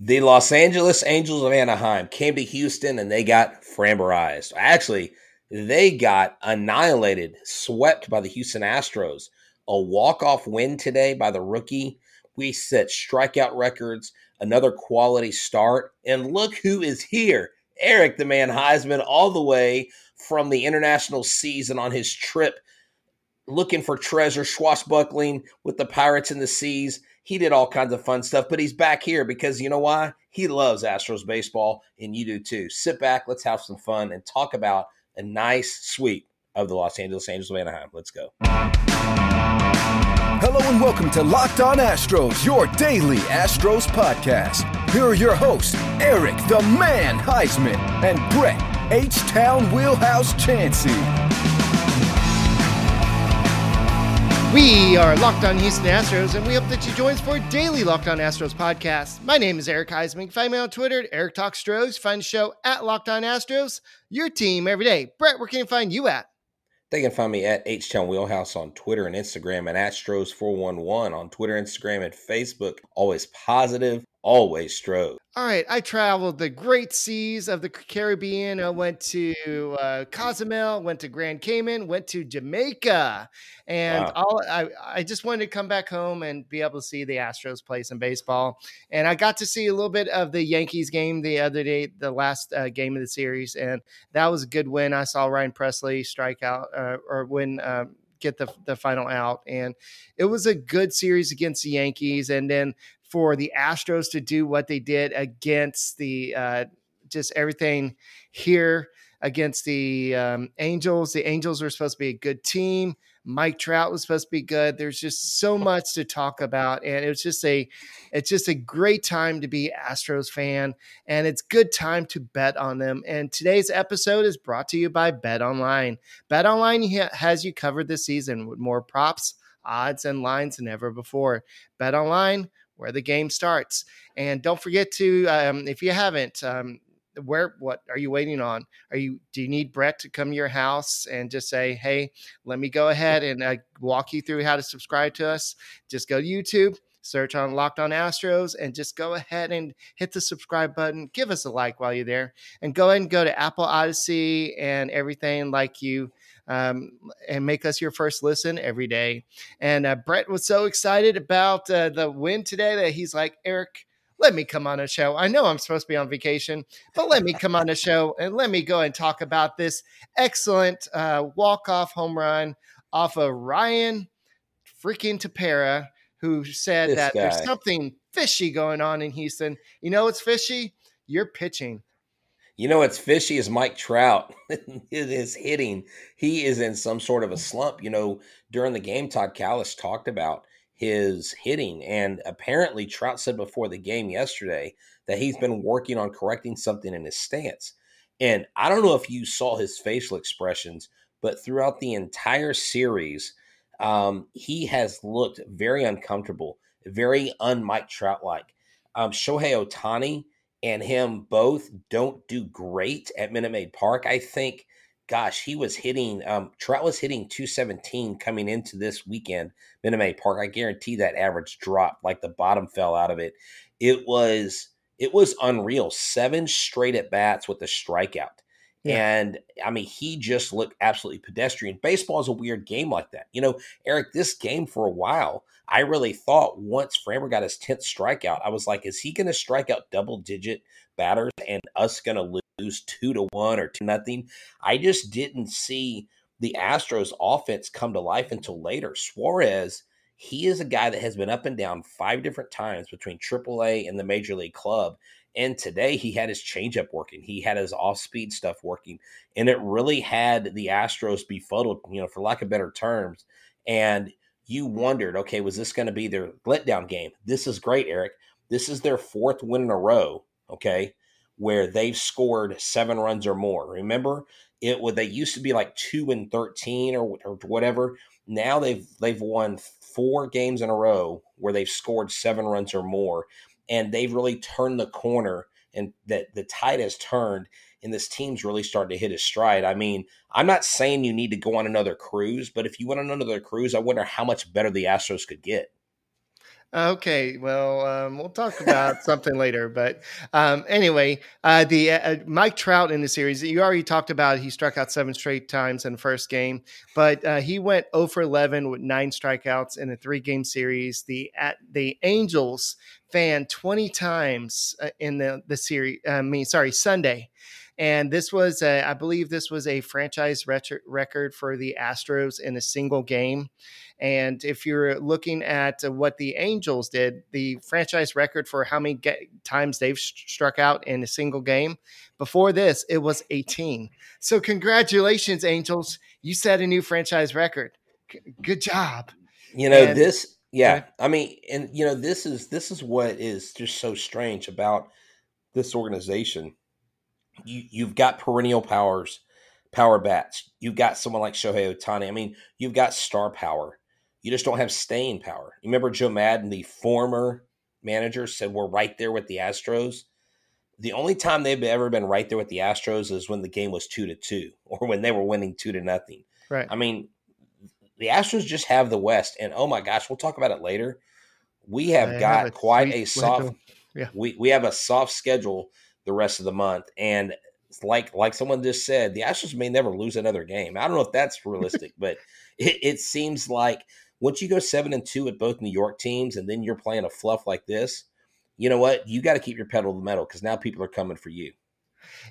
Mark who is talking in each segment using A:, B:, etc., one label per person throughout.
A: The Los Angeles Angels of Anaheim came to Houston and they got framborized. Actually, they got annihilated, swept by the Houston Astros. A walk-off win today by the rookie. We set strikeout records, another quality start. And look who is here. Eric the man Huysman all the way from the international season on his trip looking for treasure, swashbuckling with the pirates in the seas. He did all kinds of fun stuff, but he's back here because you know why? He loves Astros baseball, and you do too. Sit back, let's have some fun, and talk about a nice sweep of the Los Angeles Angels of Anaheim. Let's go.
B: Hello and welcome to Locked On Astros, your daily Astros podcast. Here are your hosts, Eric the Man Huysman and Brett H Town Wheelhouse Chansey.
C: We are Locked On Houston Astros, and we hope that you join us for daily Locked On Astros podcast. My name is Eric Huysman. Find me on Twitter at Eric Talk Stros. Find the show at Locked On Astros. Your team every day. Brett, where can you find you at?
A: They can find me at H Town Wheelhouse on Twitter and Instagram and Astros411 on Twitter, Instagram, and Facebook. Always positive, always Stros.
C: All right, I traveled the great seas of the Caribbean. I went to uh, Cozumel, went to Grand Cayman, went to Jamaica, and wow. all, I, I just wanted to come back home and be able to see the Astros play some baseball. And I got to see a little bit of the Yankees game the other day, the last uh, game of the series, and that was a good win. I saw Ryan Pressly strike out uh, or win. Um, get the the final out and it was a good series against the Yankees and then for the Astros to do what they did against the uh, just everything here against the um, Angels. The Angels were supposed to be a good team. Mike Trout was supposed to be good. There's just so much to talk about, and it's just a, it's just a great time to be Astros fan, and it's good time to bet on them. And today's episode is brought to you by Bet Online. Bet Online has you covered this season with more props, odds, and lines than ever before. Bet Online where the game starts. And don't forget to, um, if you haven't, um, where what are you waiting on? Are you do you need Brett to come to your house and just say, "Hey, let me go ahead and uh, walk you through how to subscribe to us"? Just go to YouTube, search on Locked On Astros, and just go ahead and hit the subscribe button. Give us a like while you're there, and go ahead and go to Apple Odyssey and everything like you um, and make us your first listen every day. And uh, Brett was so excited about uh, the win today that he's like, Eric, let me come on a show. I know I'm supposed to be on vacation, but let me come on a show and let me go and talk about this excellent uh, walk off home run off of Ryan freaking Tepera, who said this that guy. there's something fishy going on in Houston. You know what's fishy? You're pitching.
A: You know what's fishy is Mike Trout. His hitting, he is in some sort of a slump. You know, during the game, Todd Kalas talked about his hitting, and apparently Trout said before the game yesterday that he's been working on correcting something in his stance. And I don't know if you saw his facial expressions, but throughout the entire series, um, he has looked very uncomfortable, very un Mike Trout like. Um, Shohei Ohtani and him both don't do great at Minute Maid Park. I think, gosh, he was hitting, um, Trout was hitting 217 coming into this weekend, Minute Maid Park. I guarantee that average dropped, like the bottom fell out of it. It was, it was unreal. Seven straight at bats with a strikeout. Yeah. And I mean, he just looked absolutely pedestrian. Baseball is a weird game like that. You know, Eric, this game for a while, I really thought once Framber got his 10th strikeout, I was like, is he going to strike out double digit batters and us going to lose two to one or two nothing? I just didn't see the Astros offense come to life until later. Suarez, he is a guy that has been up and down five different times between AAA and the major league club. And today he had his changeup working. He had his off speed stuff working. And it really had the Astros befuddled, you know, for lack of better terms. And you wondered, okay, was this going to be their letdown game? This is great, Eric. This is their fourth win in a row, okay, where they've scored seven runs or more. Remember, it would they used to be like two and thirteen or, or whatever. Now they've they've won four games in a row where they've scored seven runs or more and they've really turned the corner and that the tide has turned and this team's really starting to hit its stride. I mean, I'm not saying you need to go on another cruise, but if you went on another cruise, I wonder how much better the Astros could get.
C: Okay, well, um, we'll talk about something later. But um, anyway, uh, the uh, Mike Trout in the series, you already talked about. He struck out seven straight times in the first game, but uh, he went 0 for 11 with nine strikeouts in a three game series. The at the Angels fan 20 times uh, in the the series. I mean, sorry, Sunday. And this was, a, I believe, this was a franchise record for the Astros in a single game. And if you're looking at uh, what the Angels did, the franchise record for how many times they've struck out in a single game, before this, it was 18. So, congratulations, Angels. You set a new franchise record. good job.
A: You know, and, this, yeah. I mean, and, you know, this is, this is what is just so strange about this organization. You, you've got perennial powers power bats. You've got someone like Shohei Ohtani. I mean, you've got star power. You just don't have staying power. You remember Joe Maddon, the former manager, said we're right there with the Astros. The only time they've ever been right there with the Astros is when the game was two to two, or when they were winning two to nothing.
C: Right.
A: I mean, the Astros just have the West, and oh my gosh, we'll talk about it later. We have I got have a quite a soft. Yeah. We we have a soft schedule the rest of the month, and like like someone just said, the Astros may never lose another game. I don't know if that's realistic, but it, it seems like once you go seven and two at both New York teams, and then you're playing a fluff like this, you know what? You got to keep your pedal to the metal because now people are coming for you.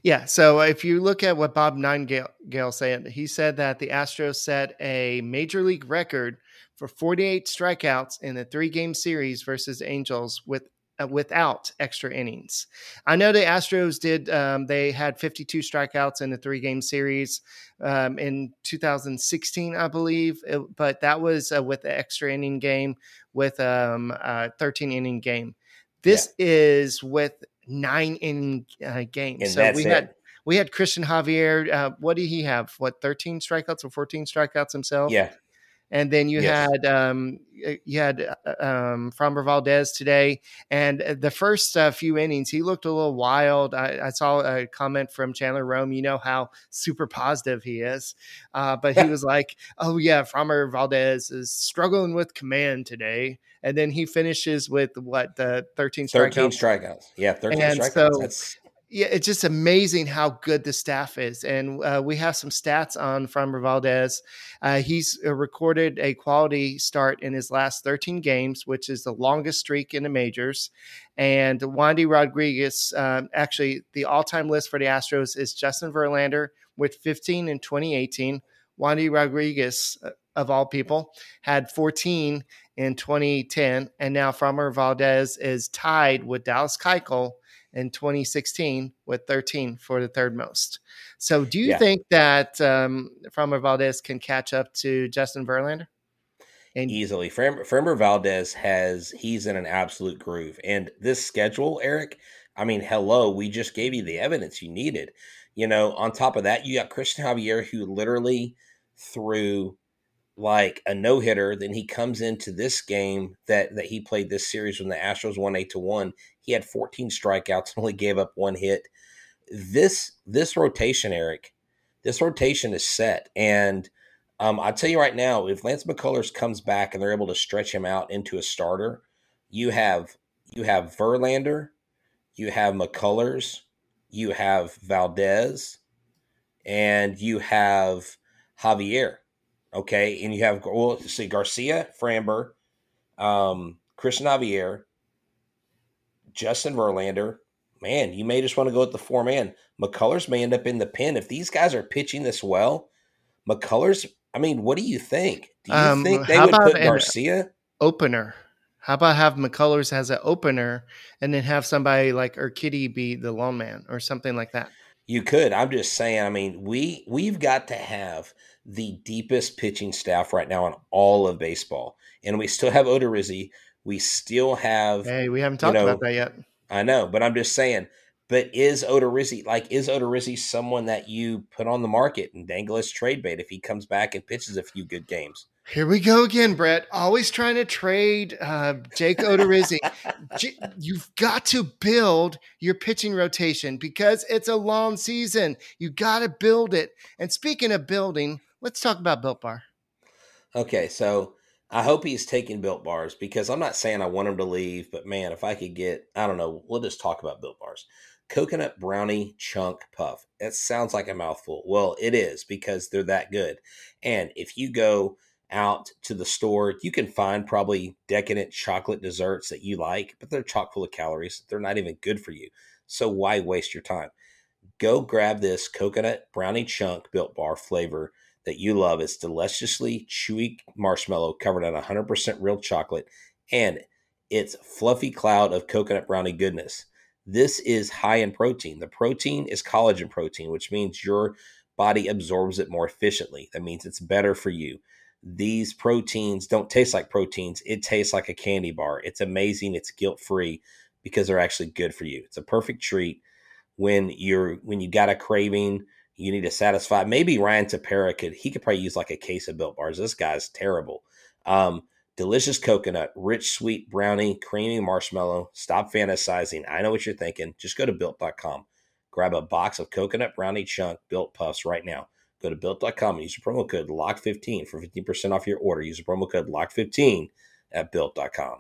C: Yeah. So if you look at what Bob Nightingale said, he said that the Astros set a major league record for 48 strikeouts in a three game series versus Angels with without extra innings. I know the Astros did, um, they had 52 strikeouts in a three game series um, in 2016, I believe, it, but that was uh, with the extra inning game with um, a 13 inning game. This yeah. is with nine inning uh, games.
A: And so we
C: it. had we had Christian Javier. Uh, what did he have? What 13 strikeouts or 14 strikeouts himself?
A: Yeah,
C: and then you yes. had um, you had uh, um, Framber Valdez today, and uh, the first uh, few innings he looked a little wild. I, I, saw a comment from Chandler Rome. You know how super positive he is, uh, but he was like, "Oh yeah, Framber Valdez is struggling with command today." And then he finishes with what the thirteen strikeouts. Thirteen
A: strikeouts, yeah, thirteen and strikeouts. So, That's
C: yeah, it's just amazing how good the staff is. And uh, we have some stats on Framber Valdez. Uh, he's uh, recorded a quality start in his last 13 games, which is the longest streak in the majors. And Wandy Rodriguez, um, actually, the all time list for the Astros is Justin Verlander with 15 in 2018. Wandy Rodriguez, uh, of all people, had 14 in 2010. And now Framber Valdez is tied with Dallas Keuchel in 2016 with 13 for the third most. So, do you yeah. think that um, Framber Valdez can catch up to Justin Verlander?
A: And- Easily, Framber Valdez has he's in an absolute groove, and this schedule, Eric. I mean, hello, we just gave you the evidence you needed. You know, on top of that, you got Christian Javier who literally threw like a no hitter. Then he comes into this game that that he played this series when the Astros won eight to one. He had 14 strikeouts and only gave up one hit. This this rotation, Eric, this rotation is set. And um, I'll tell you right now, if Lance McCullers comes back and they're able to stretch him out into a starter, you have you have Verlander, you have McCullers, you have Valdez, and you have Javier. Okay, and you have well, see Garcia, Framber, um, Chris Javier, Justin Verlander, man, you may just want to go with the four man. McCullers may end up in the pen. If these guys are pitching this well, McCullers, I mean, what do you think? Do you um, think they would put Garcia?
C: Opener. How about have McCullers as an opener and then have somebody like or Urquidy be the lone man or something like that?
A: You could. I'm just saying, I mean, we we've got to have the deepest pitching staff right now in all of baseball. And we still have Odorizzi, we still have.
C: Hey, we haven't talked you know, about that yet.
A: I know, but I'm just saying. But is Odorizzi like is Odorizzi someone that you put on the market and dangle as trade bait if he comes back and pitches a few good games?
C: Here we go again, Brett. Always trying to trade uh, Jake Odorizzi. You've got to build your pitching rotation because it's a long season. You got to build it. And speaking of building, let's talk about Built Bar.
A: Okay, so I hope he's taking built bars because I'm not saying I want him to leave, but man, if I could get, I don't know, we'll just talk about built bars. Coconut brownie chunk puff. That sounds like a mouthful. Well, it is because they're that good. And if you go out to the store, you can find probably decadent chocolate desserts that you like, but they're chock full of calories. They're not even good for you. So why waste your time? Go grab this coconut brownie chunk built bar flavor that you love. It's deliciously chewy marshmallow covered in 100% real chocolate and it's fluffy cloud of coconut brownie goodness. This is high in protein. The protein is collagen protein, which means your body absorbs it more efficiently. That means it's better for you these proteins don't taste like proteins. It tastes like a candy bar. It's amazing. It's guilt free because they're actually good for you. It's a perfect treat when you're when you got a craving. You need to satisfy. Maybe Ryan Tepera could he could probably use like a case of built bars. This guy's terrible. Um, delicious coconut, rich sweet brownie, creamy marshmallow. Stop fantasizing. I know what you're thinking. Just go to built.com. Grab a box of coconut brownie chunk built puffs right now. Go to built.com and use the promo code LOCK15 for 15% off your order. Use the promo code LOCK15 at built.com.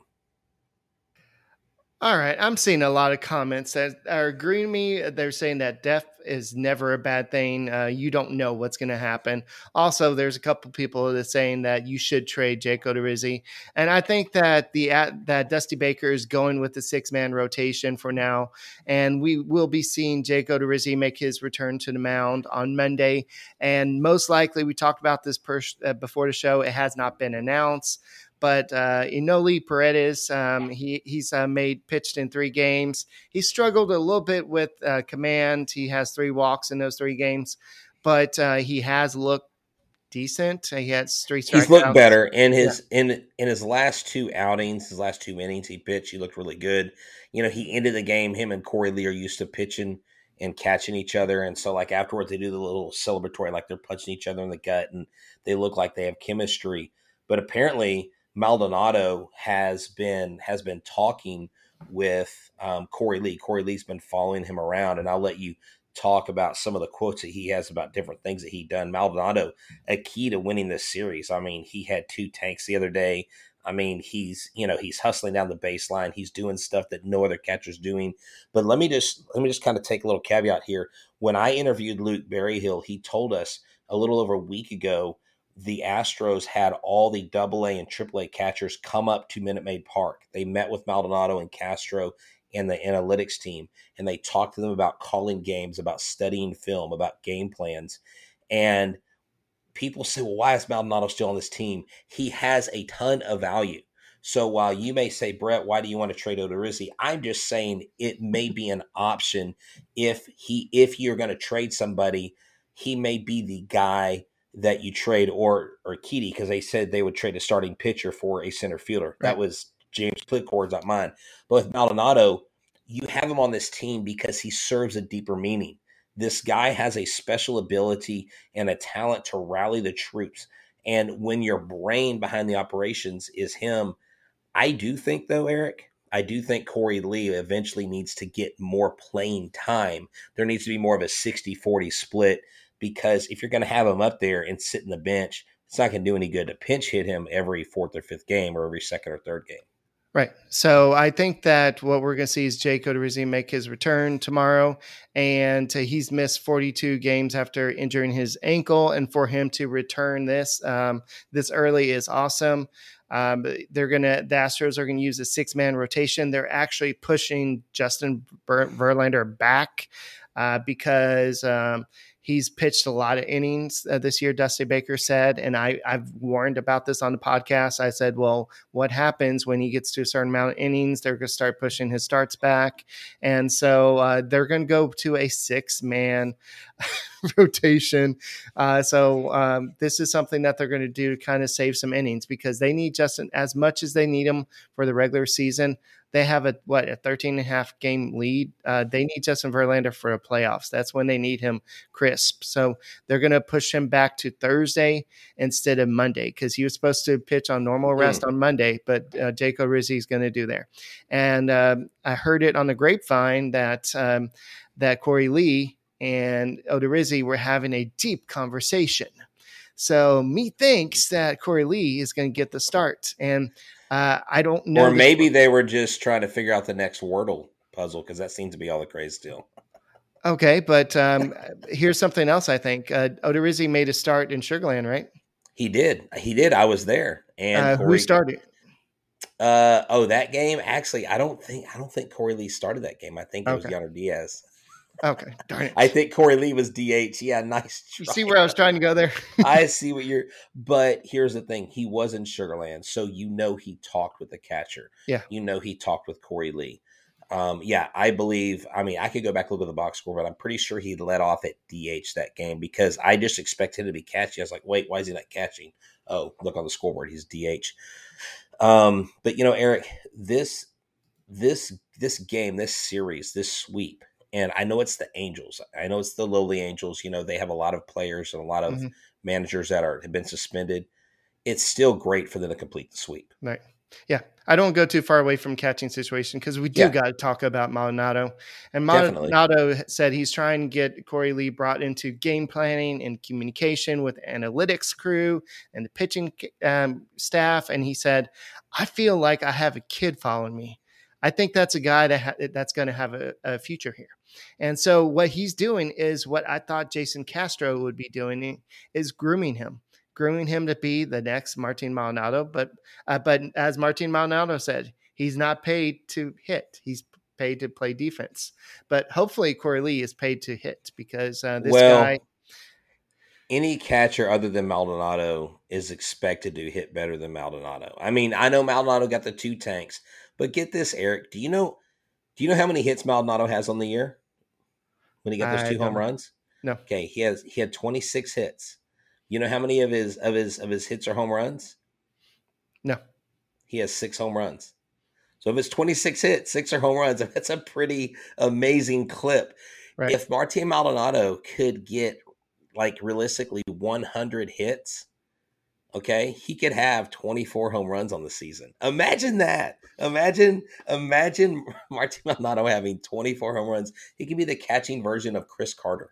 C: All right, I'm seeing a lot of comments that are agreeing me. They're saying that death is never a bad thing. Uh, you don't know what's going to happen. Also, there's a couple people that are saying that you should trade Jake Odorizzi, and I think that the that Dusty Baker is going with the six man rotation for now, and we will be seeing Jake Odorizzi make his return to the mound on Monday, and most likely we talked about this per- uh, before the show. It has not been announced. But uh, Enoli Paredes, um, he he's uh, made pitched in three games. He struggled a little bit with uh, command. He has three walks in those three games, but uh, he has looked decent. He had three.
A: He's looked better in his yeah. in in his last two outings, his last two innings. He pitched. He looked really good. You know, he ended the game. Him and Korey Lee are used to pitching and catching each other, and so like afterwards they do the little celebratory, like they're punching each other in the gut, and they look like they have chemistry. But apparently, Maldonado has been has been talking with um, Korey Lee. Korey Lee's been following him around, and I'll let you talk about some of the quotes that he has about different things that he done. Maldonado, a key to winning this series. I mean, he had two tanks the other day. I mean, he's you know he's hustling down the baseline. He's doing stuff that no other catcher's doing. But let me just let me just kind of take a little caveat here. When I interviewed Luke Berryhill, he told us a little over a week ago the Astros had all the double A and triple A catchers come up to Minute Maid Park. They met with Maldonado and Castro and the analytics team, and they talked to them about calling games, about studying film, about game plans. And people say, well, why is Maldonado still on this team? He has a ton of value. So while you may say, Brett, why do you want to trade Odorizzi? I'm just saying it may be an option if he if you're going to trade somebody, he may be the guy that you trade or or Urquidy because they said they would trade a starting pitcher for a center fielder. Right. That was James Clickord's not mine. But with Maldonado, you have him on this team because he serves a deeper meaning. This guy has a special ability and a talent to rally the troops. And when your brain behind the operations is him, I do think though, Eric, I do think Korey Lee eventually needs to get more playing time. There needs to be more of a 60 40 split because if you're going to have him up there and sit in the bench, it's not going to do any good to pinch hit him every fourth or fifth game or every second or third game.
C: Right. So I think that what we're going to see is Jake Odorizzi make his return tomorrow. And he's missed 42 games after injuring his ankle. And for him to return this um, this early is awesome. Um, they're going to, the Astros are going to use a six man rotation. They're actually pushing Justin Verlander back uh, because um, He's pitched a lot of innings uh, this year, Dusty Baker said. And I, I've warned about this on the podcast. I said, well, what happens when he gets to a certain amount of innings? They're going to start pushing his starts back. And so uh, they're going to go to a six man rotation. Uh, so um, this is something that they're going to do to kind of save some innings because they need Justin as much as they need him for the regular season they have a what a 13 and a half game lead. Uh, they need Justin Verlander for the playoffs. That's when they need him crisp. So they're going to push him back to Thursday instead of Monday because he was supposed to pitch on normal rest mm. on Monday, but uh, Jake Odorizzi is going to do there. And um, I heard it on the grapevine that um, that Korey Lee and Odorizzi were having a deep conversation So me thinks that Korey Lee is going to get the start, and uh, I don't know.
A: Or maybe they were just trying to figure out the next Wordle puzzle because that seems to be all the craze still.
C: Okay, but um, here's something else. I think uh, Odorizzi made a start in Sugarland, right?
A: He did. He did. I was there. And
C: uh, Korey, who started?
A: Uh oh, that game. Actually, I don't think I don't think Korey Lee started that game. I think it okay. was Yainer Diaz.
C: Okay, darn it.
A: I think Korey Lee was DH. Yeah, nice.
C: Try. You see where I was trying to go there?
A: I see what you're. But here's the thing: he was in Sugarland, so you know he talked with the catcher.
C: Yeah,
A: you know he talked with Korey Lee. Um, yeah, I believe. I mean, I could go back and look at the box score, but I'm pretty sure he led off at DH that game because I just expected him to be catching. I was like, wait, why is he not catching? Oh, look on the scoreboard, he's DH. Um, but you know, Eric, this this this game, this series, this sweep, and I know it's the Angels. I know it's the lowly Angels. You know, they have a lot of players and a lot of mm-hmm. managers that are have been suspended. It's still great for them to complete the sweep.
C: Right. Yeah, I don't go too far away from catching situation because we do yeah. got to talk about Maldonado. And Maldonado Definitely. said he's trying to get Korey Lee brought into game planning and communication with analytics crew and the pitching um, staff. And he said, "I feel like I have a kid following me. I think that's a guy that ha- that's going to have a, a future here." And so what he's doing is what I thought Jason Castro would be doing is grooming him grooming him to be the next Martin Maldonado. But uh, but as Martin Maldonado said, he's not paid to hit. He's paid to play defense. But hopefully Korey Lee is paid to hit because uh, this well, guy.
A: Any catcher other than Maldonado is expected to hit better than Maldonado. I mean, I know Maldonado got the two tanks, but get this, Eric. Do you know? Do you know how many hits Maldonado has on the year when he got those two home runs?
C: No.
A: Okay, he has he had twenty six hits. You know how many of his of his of his hits are home runs?
C: No.
A: He has six home runs. So if it's 26 hits, six are home runs, that's a pretty amazing clip. Right. If Martin Maldonado could get like realistically 100 hits, okay, he could have 24 home runs on the season. Imagine that. Imagine, imagine Martin Maldonado having 24 home runs. He could be the catching version of Chris Carter.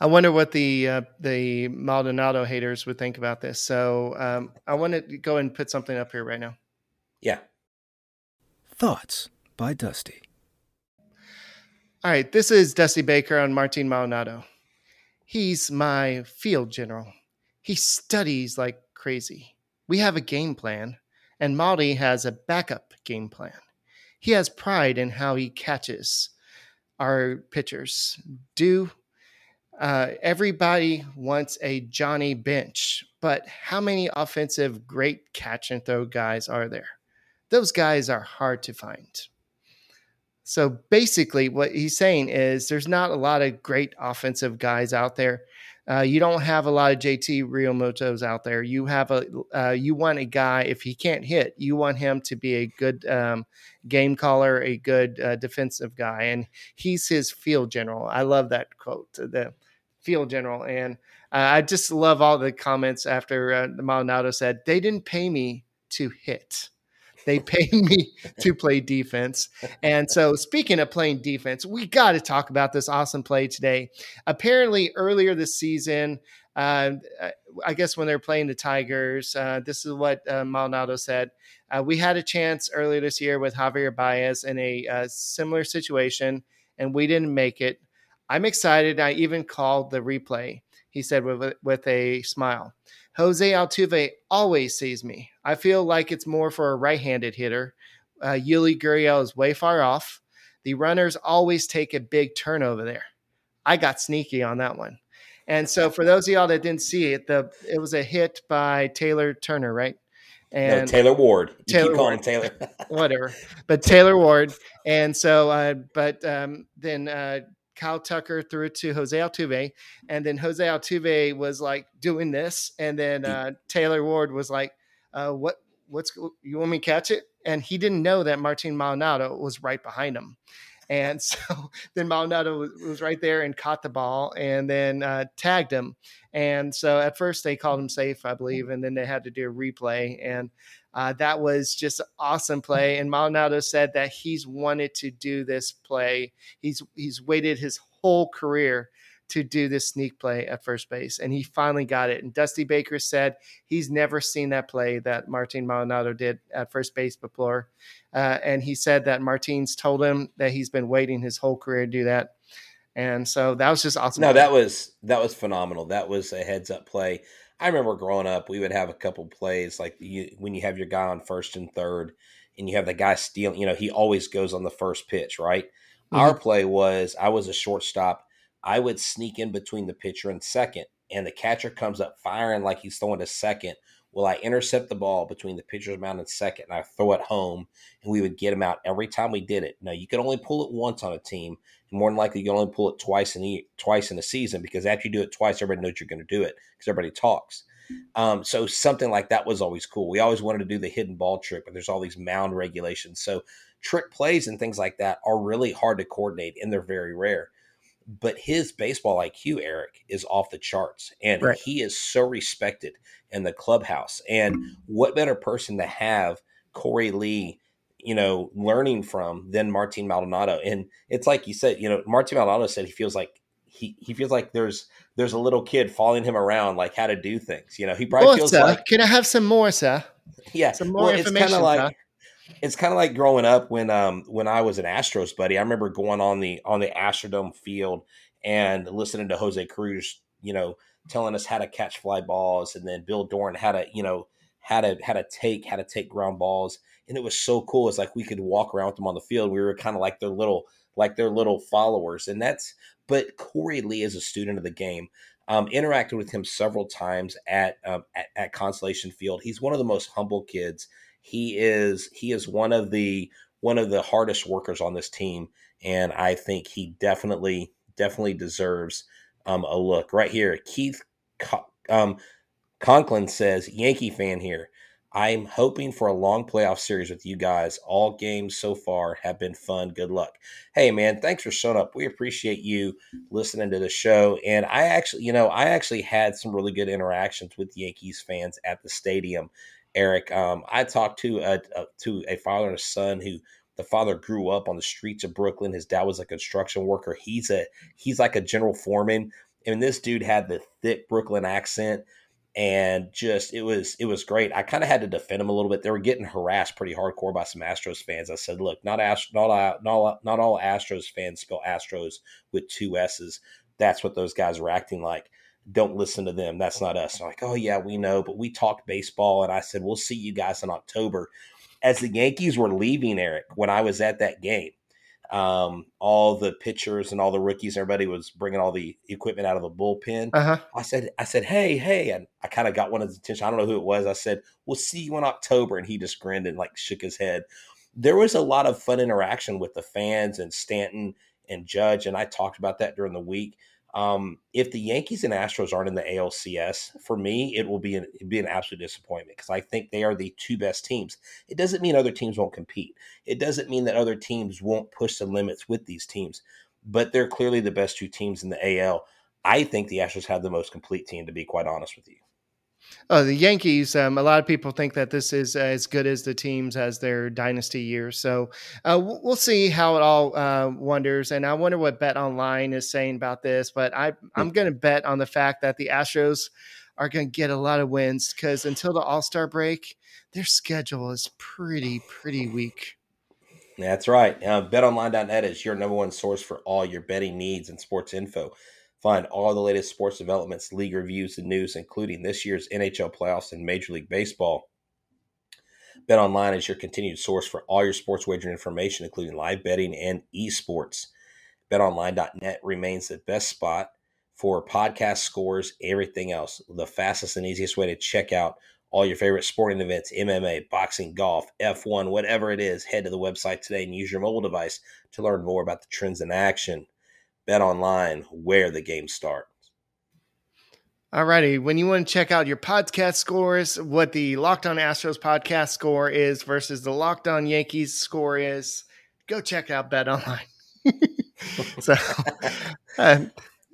C: I wonder what the uh, the Maldonado haters would think about this. So um, I want to go and put something up here right now.
A: Yeah.
B: Thoughts by Dusty.
C: All right, this is Dusty Baker on Martin Maldonado. He's my field general. He studies like crazy. We have a game plan, and Maldi has a backup game plan. He has pride in how he catches our pitchers. Do uh, everybody wants a Johnny Bench, but how many offensive great catch and throw guys are there? Those guys are hard to find. So basically, what he's saying is there's not a lot of great offensive guys out there. Uh, you don't have a lot of JT Realmutos out there. You have a uh, you want a guy if he can't hit, you want him to be a good um, game caller, a good uh, defensive guy, and he's his field general. I love that quote. The field general. And uh, I just love all the comments after uh, Maldonado said, they didn't pay me to hit. They pay me to play defense. And so, speaking of playing defense, we got to talk about this awesome play today. Apparently, earlier this season, uh, I guess when they're playing the Tigers, uh, this is what uh, Maldonado said. Uh, we had a chance earlier this year with Javier Baez in a uh, similar situation, and we didn't make it. I'm excited. I even called the replay, he said with, with a smile. Jose Altuve always sees me. I feel like it's more for a right handed hitter. Uh, Yuli Gurriel is way far off. The runners always take a big turn over there. I got sneaky on that one. And so, for those of y'all that didn't see it, the it was a hit by Taylor Turner, right?
A: And no, Taylor Ward. You Taylor keep calling Ward. Taylor.
C: Whatever. But Taylor Ward. And so, uh, but um, then uh, Kyle Tucker threw it to Jose Altuve, and then Jose Altuve was like doing this, and then uh, Taylor Ward was like, uh, "What? What's you want me to catch it?" And he didn't know that Martin Maldonado was right behind him, and so then Maldonado was, was right there and caught the ball, and then uh, tagged him. And so at first they called him safe, I believe, and then they had to do a replay, and uh, that was just awesome play. And Maldonado said that he's wanted to do this play. He's he's waited his whole career to do this sneak play at first base, and he finally got it. And Dusty Baker said he's never seen that play that Martin Maldonado did at first base before, uh, and he said that Martins told him that he's been waiting his whole career to do that. And so that was just awesome.
A: No, that was that was phenomenal. That was a heads up play. I remember growing up, we would have a couple plays like you, when you have your guy on first and third, and you have the guy stealing. You know, he always goes on the first pitch, right? Mm-hmm. Our play was I was a shortstop. I would sneak in between the pitcher and second, and the catcher comes up firing like he's throwing to second. Will I intercept the ball between the pitcher's mound and second, and I throw it home, and we would get him out every time we did it. Now you could only pull it once on a team, and more than likely you only pull it twice in the twice in a season because after you do it twice, everybody knows you're going to do it because everybody talks. Um, so something like that was always cool. We always wanted to do the hidden ball trick, but there's all these mound regulations. So trick plays and things like that are really hard to coordinate, and they're very rare but his baseball IQ, Eric, is off the charts, and right. he is so respected in the clubhouse. And what better person to have Korey Lee, you know, learning from than Martin Maldonado? And it's like you said, you know, Martin Maldonado said he feels like he, he feels like there's there's a little kid following him around, like how to do things. You know, he probably feels
C: sir,
A: like.
C: Can I have some more, sir?
A: Yeah,
C: some more well, information.
A: It's kind of like it's kind of like growing up when um when I was an Astros buddy. I remember going on the on the Astrodome field and listening to Jose Cruz, you know, telling us how to catch fly balls, and then Bill Doran how to you know how to how to take how to take ground balls, and it was so cool. It's like we could walk around with them on the field. We were kind of like their little like their little followers, and that's. But Korey Lee is a student of the game. Um, interacted with him several times at, um, at at Constellation Field. He's one of the most humble kids he is he is one of the one of the hardest workers on this team, and I think he definitely definitely deserves um, a look right here. Keith um, Conklin says Yankee fan here. I'm hoping for a long playoff series with you guys. All games so far have been fun. Good luck. Hey man, thanks for showing up. We appreciate you listening to the show. And I actually, you know, I actually had some really good interactions with Yankees fans at the stadium. Eric. Um, I talked to a, a, to a father and a son who the father grew up on the streets of Brooklyn. His dad was a construction worker. He's a he's like a general foreman, and this dude had the thick Brooklyn accent, and just it was it was great. I kind of had to defend him a little bit. They were getting harassed pretty hardcore by some Astros fans. I said, look, not Ast- not all, not not all Astros fans spell Astros with two S's. That's what those guys were acting like don't listen to them. That's not us. I'm like, oh yeah, we know, but we talked baseball, and I said we'll see you guys in October. As the Yankees were leaving, Eric, when I was at that game, um, all the pitchers and all the rookies, everybody was bringing all the equipment out of the bullpen. Uh-huh. I said, I said, hey, hey, and I kind of got one of his attention. I don't know who it was. I said, we'll see you in October, and he just grinned and like shook his head. There was a lot of fun interaction with the fans and Stanton and Judge, and I talked about that during the week. Um, if the Yankees and Astros aren't in the ALCS, for me, it will be an, be an absolute disappointment because I think they are the two best teams. It doesn't mean other teams won't compete. It doesn't mean that other teams won't push the limits with these teams, but they're clearly the best two teams in the AL. I think the Astros have the most complete team, to be quite honest with you.
C: Oh, the Yankees. Um, a lot of people think that this is as good as the teams as their dynasty year. So uh, we'll see how it all uh, wonders. And I wonder what Bet Online is saying about this. But I, I'm hmm. going to bet on the fact that the Astros are going to get a lot of wins because until the All Star break, their schedule is pretty, pretty weak.
A: That's right. Uh, BetOnline.net is your number one source for all your betting needs and sports info. Find all the latest sports developments, league reviews, and news, including this year's NHL playoffs and Major League Baseball. Bet Online is your continued source for all your sports wagering information, including live betting and esports. BetOnline.net remains the best spot for podcast scores, everything else. The fastest and easiest way to check out all your favorite sporting events, MMA, boxing, golf, F1, whatever it is. Head to the website today and use your mobile device to learn more about the trends in action. Bet online where the game starts.
C: Alrighty, when you want to check out your podcast scores, what the Locked On Astros podcast score is versus the Locked On Yankees score is, go check out Bet Online. so,
A: uh,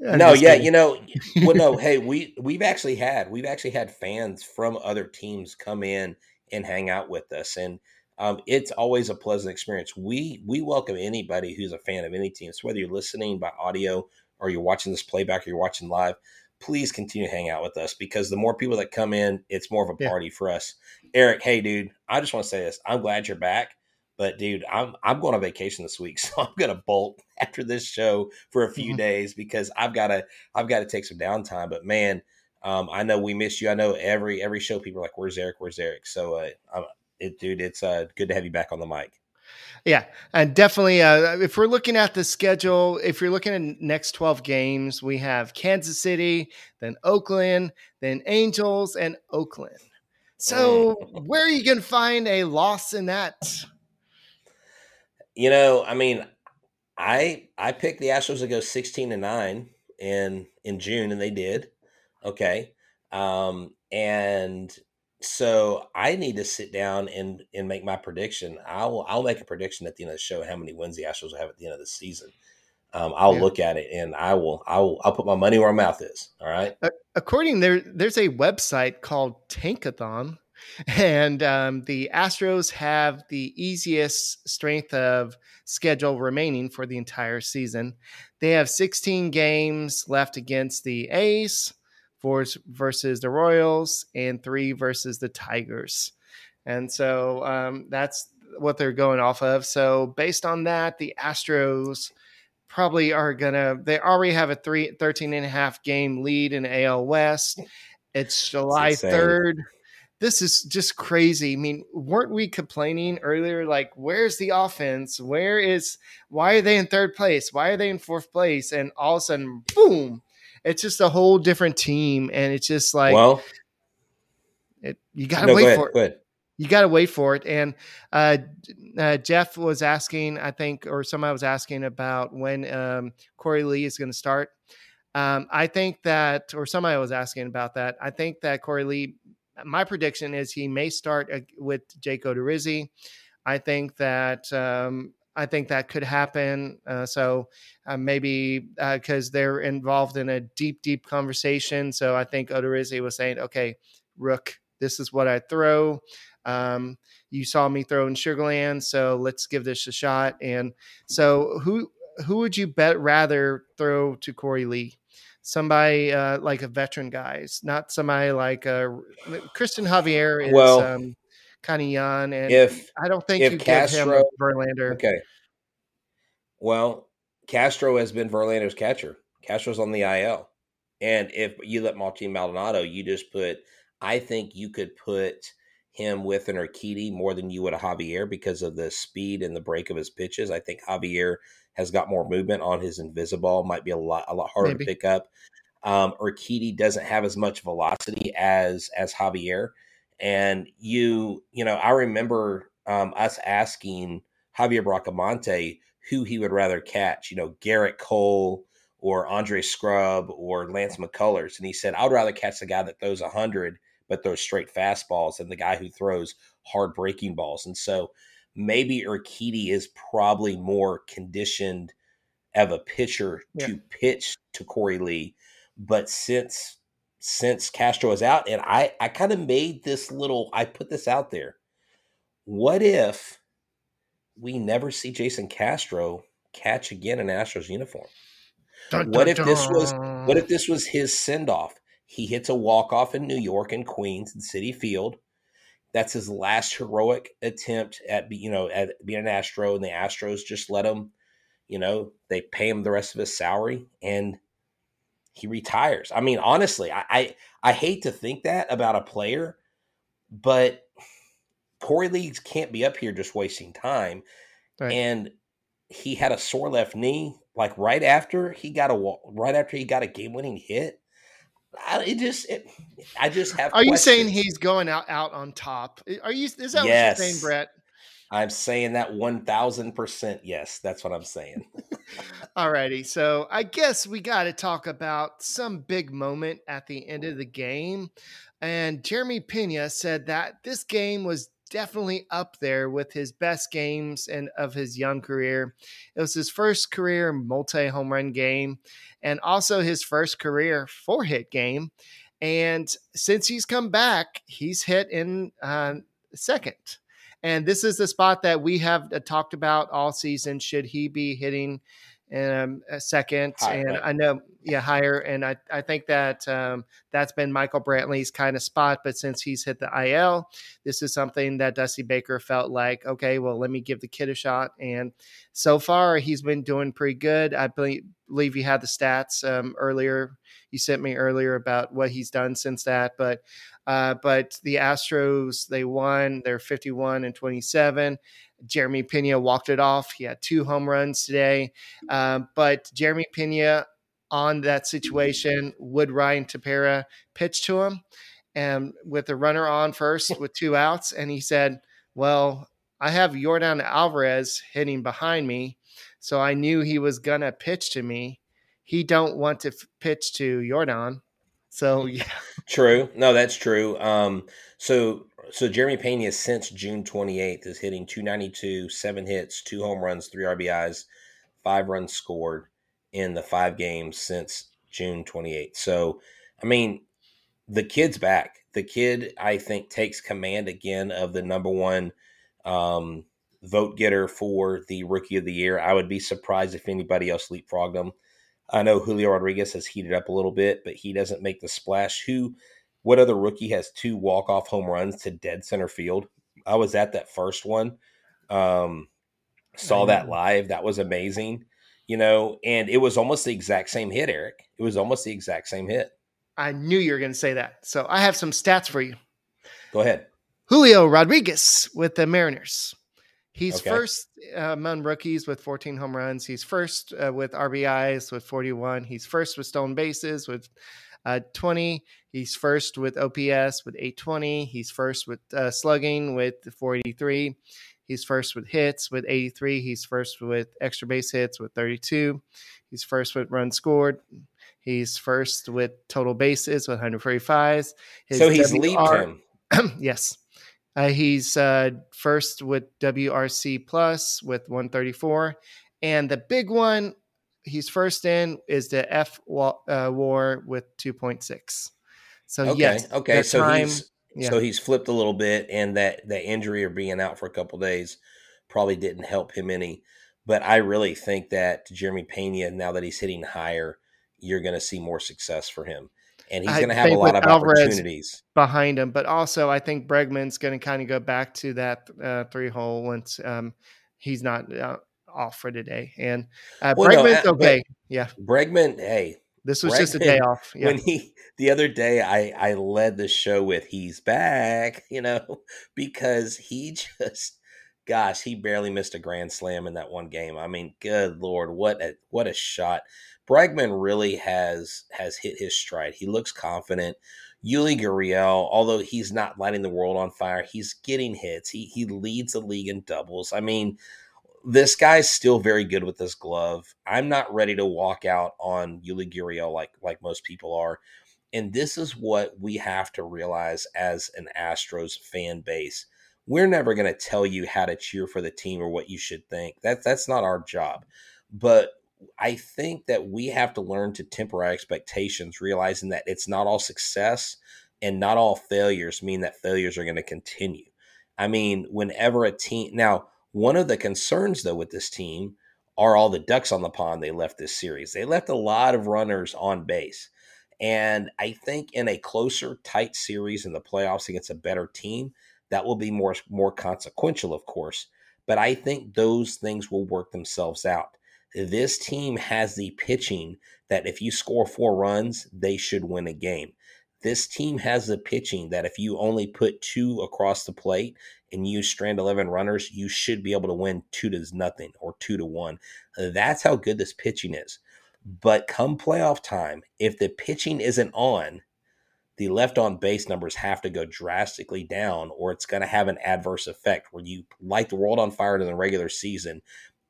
A: no, yeah, kidding. you know, well, no, hey, we we've actually had we've actually had fans from other teams come in and hang out with us, and um, it's always a pleasant experience. We we welcome anybody who's a fan of any team. So whether you're listening by audio or you're watching this playback or you're watching live, please continue to hang out with us because the more people that come in, it's more of a party yeah. for us. Eric, hey dude, I just want to say this. I'm glad you're back. But dude, I'm I'm going on vacation this week, so I'm gonna bolt after this show for a few mm-hmm. days because I've gotta I've got to take some downtime. But man, um, I know we miss you. I know every every show people are like, "Where's Eric? Where's Eric?" So, uh, it, dude, it's uh, good to have you back on the mic.
C: Yeah, and definitely, uh, if we're looking at the schedule, if you're looking at next 12 games, we have Kansas City, then Oakland, then Angels, and Oakland. So, mm. where are you going to find a loss in that?
A: You know, I mean, I I picked the Astros to go 16 and 9 in in June and they did. Okay. Um and so I need to sit down and and make my prediction. I'll I'll make a prediction at the end of the show how many wins the Astros will have at the end of the season. Um, I'll yeah. look at it and I will I will I'll put my money where my mouth is. All right.
C: According there, there's a website called Tankathon, and um, the Astros have the easiest strength of schedule remaining for the entire season. They have 16 games left against the A's, four versus the Royals, and three versus the Tigers. And so um, that's what they're going off of. So based on that, the Astros probably are gonna they already have a three 13 and a half game lead in AL West. It's July 3rd this is just crazy. I mean, weren't we complaining earlier? Like, where's the offense? Where is, why are they in third place? Why are they in fourth place? And all of a sudden, boom, it's just a whole different team. And it's just like, well, it, you got to no, wait ahead, for it. You got to wait for it. And uh, uh, Jeff was asking, I think, or somebody was asking about when um, Korey Lee is going to start. Um, I think that, or somebody was asking about that. I think that Korey Lee my prediction is he may start with Jake Odorizzi. I think that um, I think that could happen. Uh, so uh, maybe because uh, they're involved in a deep, deep conversation. So I think Odorizzi was saying, "Okay, Rook, this is what I throw. Um, you saw me throw in Sugarland, so let's give this a shot." And so who who would you bet rather throw to Korey Lee? somebody uh, like a veteran guys, not somebody like uh, Cristian Javier is well, um, kind of young, and if I don't think if you Castro, give him Verlander.
A: Okay. Well, Castro has been Verlander's catcher. Castro's on the IL, and if you let Martin Maldonado, you just put. I think you could put him with an Urquidy more than you would a Javier because of the speed and the break of his pitches. I think Javier has got more movement on his invisible, might be a lot a lot harder Maybe. to pick up. Um, Urquidy doesn't have as much velocity as as Javier, and you you know I remember um, us asking Javier Bracamonte who he would rather catch, you know Gerrit Cole or Andre Scrubb or Lance McCullers, and he said I'd rather catch the guy that throws a hundred but throws straight fastballs than the guy who throws hard breaking balls, and so maybe Urquidy is probably more conditioned of a pitcher yeah. to pitch to Korey Lee. But since since Castro is out, and I I kind of made this little I put this out there. What if we never see Jason Castro catch again in Astros uniform? Dun, what if this was what if this was his send off? He hits a walk off in New York and Queens and Citi Field. That's his last heroic attempt at you know at being an Astro, and the Astros just let him, you know, they pay him the rest of his salary, and he retires. I mean, honestly, I I, I hate to think that about a player, but Corey Leagues can't be up here just wasting time, right. and he had a sore left knee like right after he got a right after he got a game winning hit I, it just, it, I just have.
C: Are questions. you saying he's going out out on top? Are you? Is that yes. what you're saying, Brett?
A: I'm saying that one thousand percent. Yes, that's what I'm saying.
C: Alrighty, so I guess we got to talk about some big moment at the end of the game, and Jeremy Pena said that this game was definitely up there with his best games and of his young career. It was his first career multi home run game and also his first career four hit game. And since he's come back, he's hit in uh, second. And this is the spot that we have uh, talked about all season. Should he be hitting and um, second,
A: Higher,
C: and. I know yeah higher, and I I think that um, that's been Michael Brantley's kind of spot. But since he's hit the IL, this is something that Dusty Baker felt like okay, well let me give the kid a shot, and so far he's been doing pretty good. I believe you had the stats um, earlier. You sent me earlier about what he's done since that, but uh, but the Astros they won. They're fifty one and twenty seven. Jeremy Pena walked it off. He had two home runs today. Um, but Jeremy Pena on that situation, would Ryan Tepera pitch to him and with the runner on first with two outs? And he said, Well, I have Yordan Alvarez hitting behind me. So I knew he was going to pitch to me. He don't want to f- pitch to Yordan. So yeah,
A: True. No, that's true. Um, so so Jeremy Pena since June 28th is hitting 292, seven hits, two home runs, three RBIs, five runs scored in the five games since June 28th. So, I mean, the kid's back. The kid, I think, takes command again of the number one um, vote getter for the rookie of the year. I would be surprised if anybody else leapfrogged him. I know Julio Rodriguez has heated up a little bit, but he doesn't make the splash. Who, what other rookie has two walk off home runs to dead center field? I was at that first one, um, saw that live. That was amazing, you know, and it was almost the exact same hit, Eric. It was almost the exact same hit.
C: I knew you were going to say that. So I have some stats for you.
A: Go ahead.
C: Julio Rodriguez with the Mariners. He's
A: Okay.
C: first uh, among rookies with 14 home runs. He's first uh, with RBIs with 41. He's first with stolen bases with uh, 20. He's first with OPS with 820. He's first with uh, slugging with 483. He's first with hits with 83. He's first with extra base hits with 32. He's first with runs scored. He's first with total bases with 145. His
A: so he's leaped him.
C: yes. Uh, he's uh, first with WRC plus with 134. And the big one he's first in is the F wa- uh, war with 2.6. So,
A: Okay.
C: yes.
A: okay. So
C: time-
A: he's
C: yeah.
A: so he's flipped a little bit, and that that injury or being out for a couple days probably didn't help him any. But I really think that Jeremy Pena, now that he's hitting higher, you're going to see more success for him, and he's going to have a lot of
C: Alvarez-
A: opportunities.
C: behind him. But also, I think Bregman's going to kind of go back to that uh, three hole once um, he's not uh, off for today. And uh,
A: Well, no,
C: Bregman's
A: uh,
C: okay. Yeah.
A: Bregman, hey,
C: This was just a day off. Yeah.
A: when he the other day I I led the show with he's back, you know, because he just gosh, he barely missed a grand slam in that one game. I mean, good lord, what a what a shot. Bregman really has has hit his stride. He looks confident. Yuli Gurriel, although he's not lighting the world on fire, he's getting hits. He he leads the league in doubles. I mean, this guy's still very good with this glove. I'm not ready to walk out on Yuli Gurriel like like most people are. And this is what we have to realize as an Astros fan base. We're never going to tell you how to cheer for the team or what you should think. That that's not our job. But I think that we have to learn to temper our expectations, realizing that it's not all success and not all failures mean that failures are going to continue. I mean, whenever a team now, one of the concerns though with this team are all the ducks on the pond they left this series. They left a lot of runners on base. And I think in a closer, tight series in the playoffs against a better team, that will be more more consequential, of course. But I think those things will work themselves out. This team has the pitching that if you score four runs, they should win a game. This team has the pitching that if you only put two across the plate and you strand 11 runners, you should be able to win two to nothing or two to one. That's how good this pitching is. But come playoff time, if the pitching isn't on, the left on base numbers have to go drastically down, or it's going to have an adverse effect where you light the world on fire in the regular season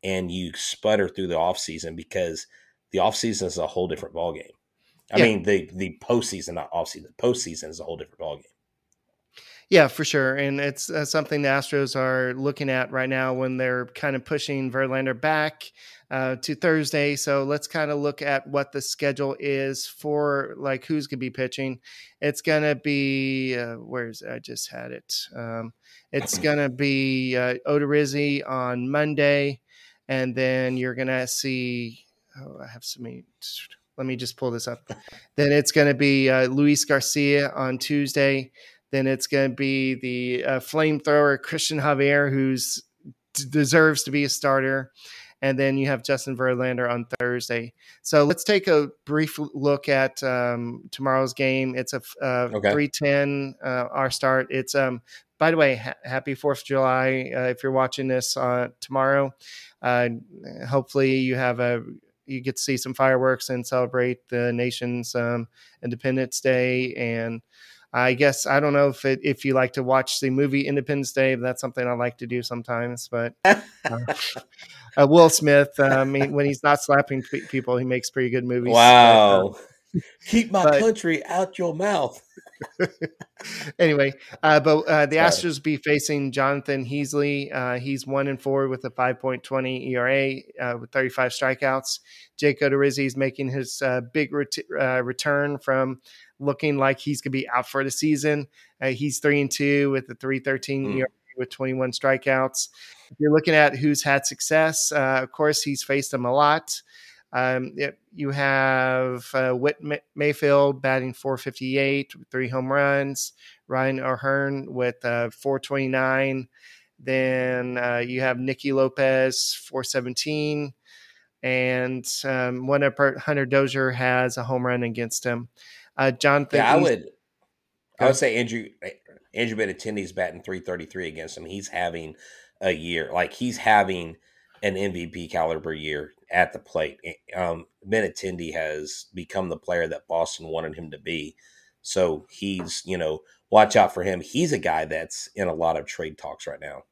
A: and you sputter through the offseason because the offseason is a whole different ballgame. I
C: Yeah.
A: mean, the the postseason, not offseason. The postseason is a whole different ballgame.
C: Yeah, for sure. And it's uh, something the Astros are looking at right now when they're kind of pushing Verlander back uh, to Thursday. So let's kind of look at what the schedule is for like who's going to be pitching. It's going to be, uh, where's I just had it. Um, it's going to be uh, Odorizzi on Monday. And then you're going to see oh, I have so many. Let me just pull this up. then it's going to be uh, Luis Garcia on Tuesday. Then it's going to be the uh, flamethrower Christian Javier, who's deserves to be a starter. And then you have Justin Verlander on Thursday. So let's take a brief look at um, tomorrow's game. It's a uh, okay. 310 uh, our start. It's um, by the way, ha- happy Fourth of July uh, if you're watching this uh, tomorrow. Uh, hopefully, you have a you get to see some fireworks and celebrate the nation's um, Independence Day. And I guess I don't know if it, if you like to watch the movie Independence Day, but that's something I like to do sometimes. But uh, uh, Will Smith, I mean, when he's not slapping people, he makes pretty good movies.
A: Wow. But, Keep my but, country out your mouth.
C: anyway, uh, but uh, the Astros be facing Jonathan Heasley. Uh, he's one and four with a 5.20 ERA uh, with 35 strikeouts. Jake Odorizzi is making his uh, big ret- uh, return from looking like he's going to be out for the season. he's three and two with a 3.13 mm. ERA with 21 strikeouts. If you're looking at who's had success, of course, he's faced them a lot. Um, it, you have uh, Whit Merrifield batting 458, three home runs. Ryan O'Hearn with uh, 429. Then uh, you have Nicky Lopez 417, and um, one Hunter Dozier has a home run against him. Uh, Jonathan,
A: yeah, I would, I would say Andrew Andrew Benintendi's batting 333 against him. He's having a year like he's having an MVP caliber year at the plate. Eh, um, Benintendi has become the player that Boston wanted him to be. So he's, you know, watch out for him. He's a guy that's in a lot of trade talks right now.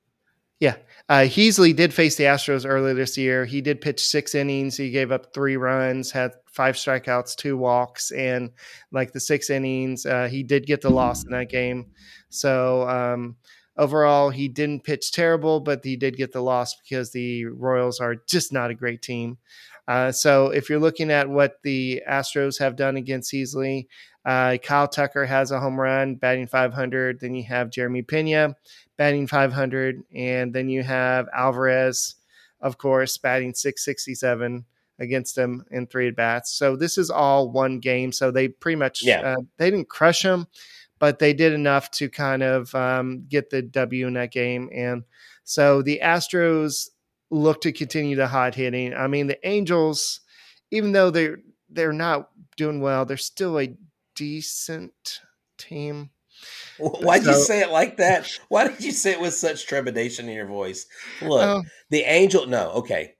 C: Yeah. Uh, Heasley did face the Astros earlier this year. He did pitch six innings. He gave up three runs, had five strikeouts, two walks, and like the six innings, uh, he did get the loss in that game. So, um, overall, he didn't pitch terrible, but he did get the loss because the Royals are just not a great team. Uh, so if you're looking at what the Astros have done against Heasley, uh, Kyle Tucker has a home run, batting 500. Then you have Jeremy Pena batting 500, and then you have Alvarez, of course, batting 667 against him in three at bats. So this is all one game. So they pretty much yeah. Uh, they didn't crush him, but they did enough to kind of um, get the W in that game. And so the Astros look to continue the hot hitting. I mean, the Angels, even though they're they're not doing well, they're still a decent team.
A: Why did so, you say it like that? Why did you say it with such trepidation in your voice? Look, uh, the Angel. No, okay.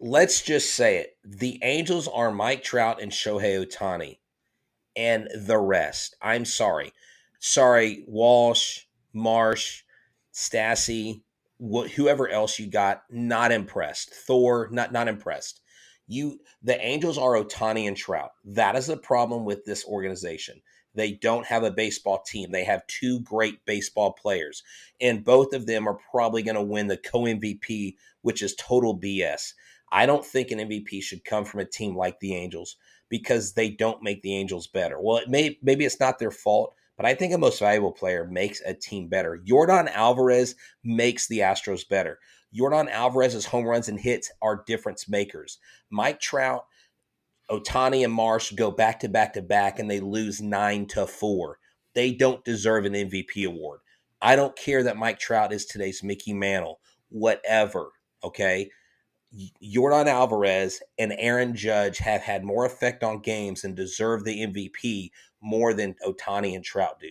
A: Let's just say it. The Angels are Mike Trout and Shohei Ohtani, and the rest. I'm sorry, sorry, Walsh, Marsh, Stassi, wh- whoever else you got, not impressed. Thor, not not impressed. You, the Angels are Ohtani and Trout. That is the problem with this organization. They don't have a baseball team. They have two great baseball players, and both of them are probably going to win the co MVP, which is total BS. I don't think an MVP should come from a team like the Angels because they don't make the Angels better. Well, it may maybe it's not their fault, but I think a most valuable player makes a team better. Yordan Alvarez makes the Astros better. Yordan Alvarez's home runs and hits are difference makers. Mike Trout, Ohtani, and Marsh go back to back to back and they lose nine to four. They don't deserve an MVP award. I don't care that Mike Trout is today's Mickey Mantle, whatever. Okay. Yordan Alvarez and Aaron Judge have had more effect on games and deserve the MVP more than Ohtani and Trout do.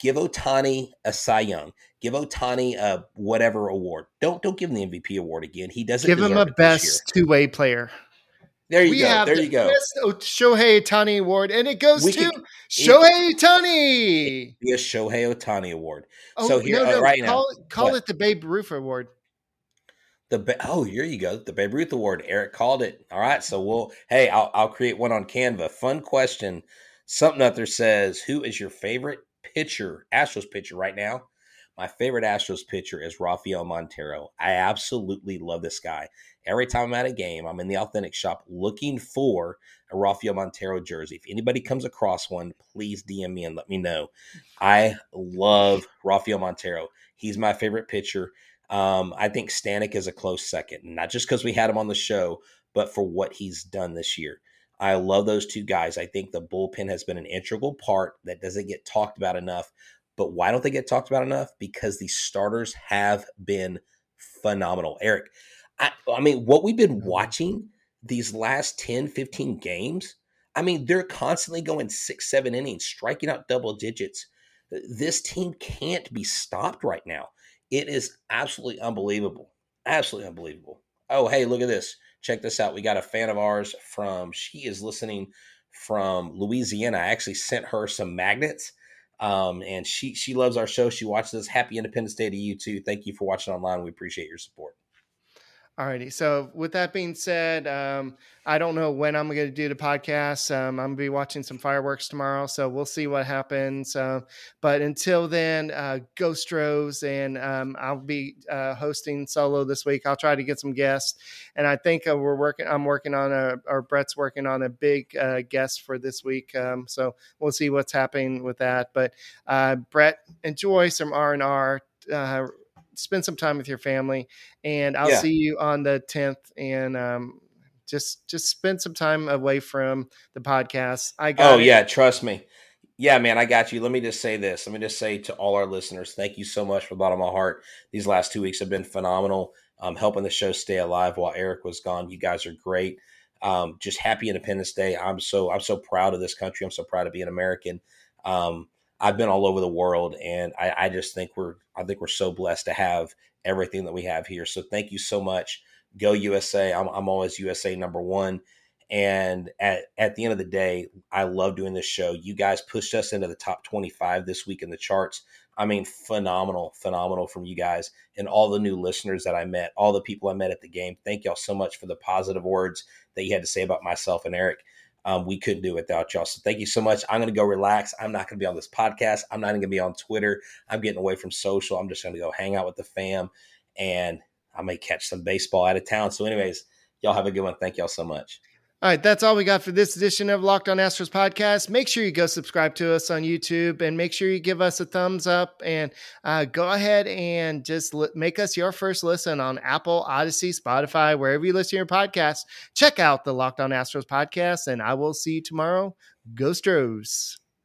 A: Give Ohtani a Cy Young. Give Ohtani a whatever award. Don't don't give him the MVP award again. He doesn't
C: give him a best two way player.
A: There you we go. there you go.
C: Best Shohei Ohtani award, and it goes we to could, Shohei Ohtani.
A: Be a Shohei Ohtani award. Oh, so here, no, no,
C: uh,
A: right
C: call,
A: now,
C: call it the Babe Ruth award.
A: The oh, here you go. The Babe Ruth Award. Eric called it. All right, so we'll. Hey, I'll I'll create one on Canva. Fun question. Something out there says, "Who is your favorite pitcher, Astros pitcher right now?" My favorite Astros pitcher is Rafael Montero. I absolutely love this guy. Every time I'm at a game, I'm in the authentic shop looking for a Rafael Montero jersey. If anybody comes across one, please DM me and let me know. I love Rafael Montero. He's my favorite pitcher. Um, I think Stanek is a close second, not just because we had him on the show, but for what he's done this year. I love those two guys. I think the bullpen has been an integral part that doesn't get talked about enough. But why don't they get talked about enough? Because the starters have been phenomenal. Eric, I, I mean, what we've been mm-hmm. watching these last 10, 15 games, I mean, they're constantly going six, seven innings, striking out double digits. This team can't be stopped right now. It is absolutely unbelievable. Absolutely unbelievable. Oh, hey, look at this. Check this out. We got a fan of ours from, she is listening from Louisiana. I actually sent her some magnets. Um, and she she loves our show. She watches us. Happy Independence Day to you too. Thank you for watching online. We appreciate your support.
C: Alrighty. So with that being said, um, I don't know when I'm going to do the podcast. Um, I'm going to be watching some fireworks tomorrow, so we'll see what happens. Uh, but until then, uh, Stros, and um, I'll be uh, hosting solo this week. I'll try to get some guests, and I think uh, we're working. I'm working on a, or Brett's working on a big uh, guest for this week. Um, so we'll see what's happening with that. But uh, Brett, enjoy some R and R spend some time with your family, and I'll yeah. see you on the tenth. And um, just just spend some time away from the podcast. I got.
A: Oh it. yeah, trust me. Yeah, man, I got you. Let me just say this. Let me just say to all our listeners, thank you so much from the bottom of my heart. These last two weeks have been phenomenal. Um, helping the show stay alive while Eric was gone. You guys are great. Um, just happy Independence Day. I'm so I'm so proud of this country. I'm so proud to be an American. Um, I've been all over the world, and I, I just think we're I think we're so blessed to have everything that we have here. So thank you so much. Go USA. I'm, I'm always USA number one. And at, at the end of the day, I love doing this show. You guys pushed us into the top 25 this week in the charts. I mean, phenomenal, phenomenal from you guys and all the new listeners that I met, all the people I met at the game. Thank y'all so much for the positive words that you had to say about myself and Eric. Um, we couldn't do it without y'all. So thank you so much. I'm going to go relax. I'm not going to be on this podcast. I'm not even going to be on Twitter. I'm getting away from social. I'm just going to go hang out with the fam and I may catch some baseball out of town. So, anyways, y'all have a good one. Thank y'all so much.
C: All right, that's all we got for this edition of Locked On Astros podcast. Make sure you go subscribe to us on YouTube and make sure you give us a thumbs up and uh, go ahead and just li- make us your first listen on Apple, Odyssey, Spotify, wherever you listen to your podcast. Check out the Locked On Astros podcast, and I will see you tomorrow. Go Stros.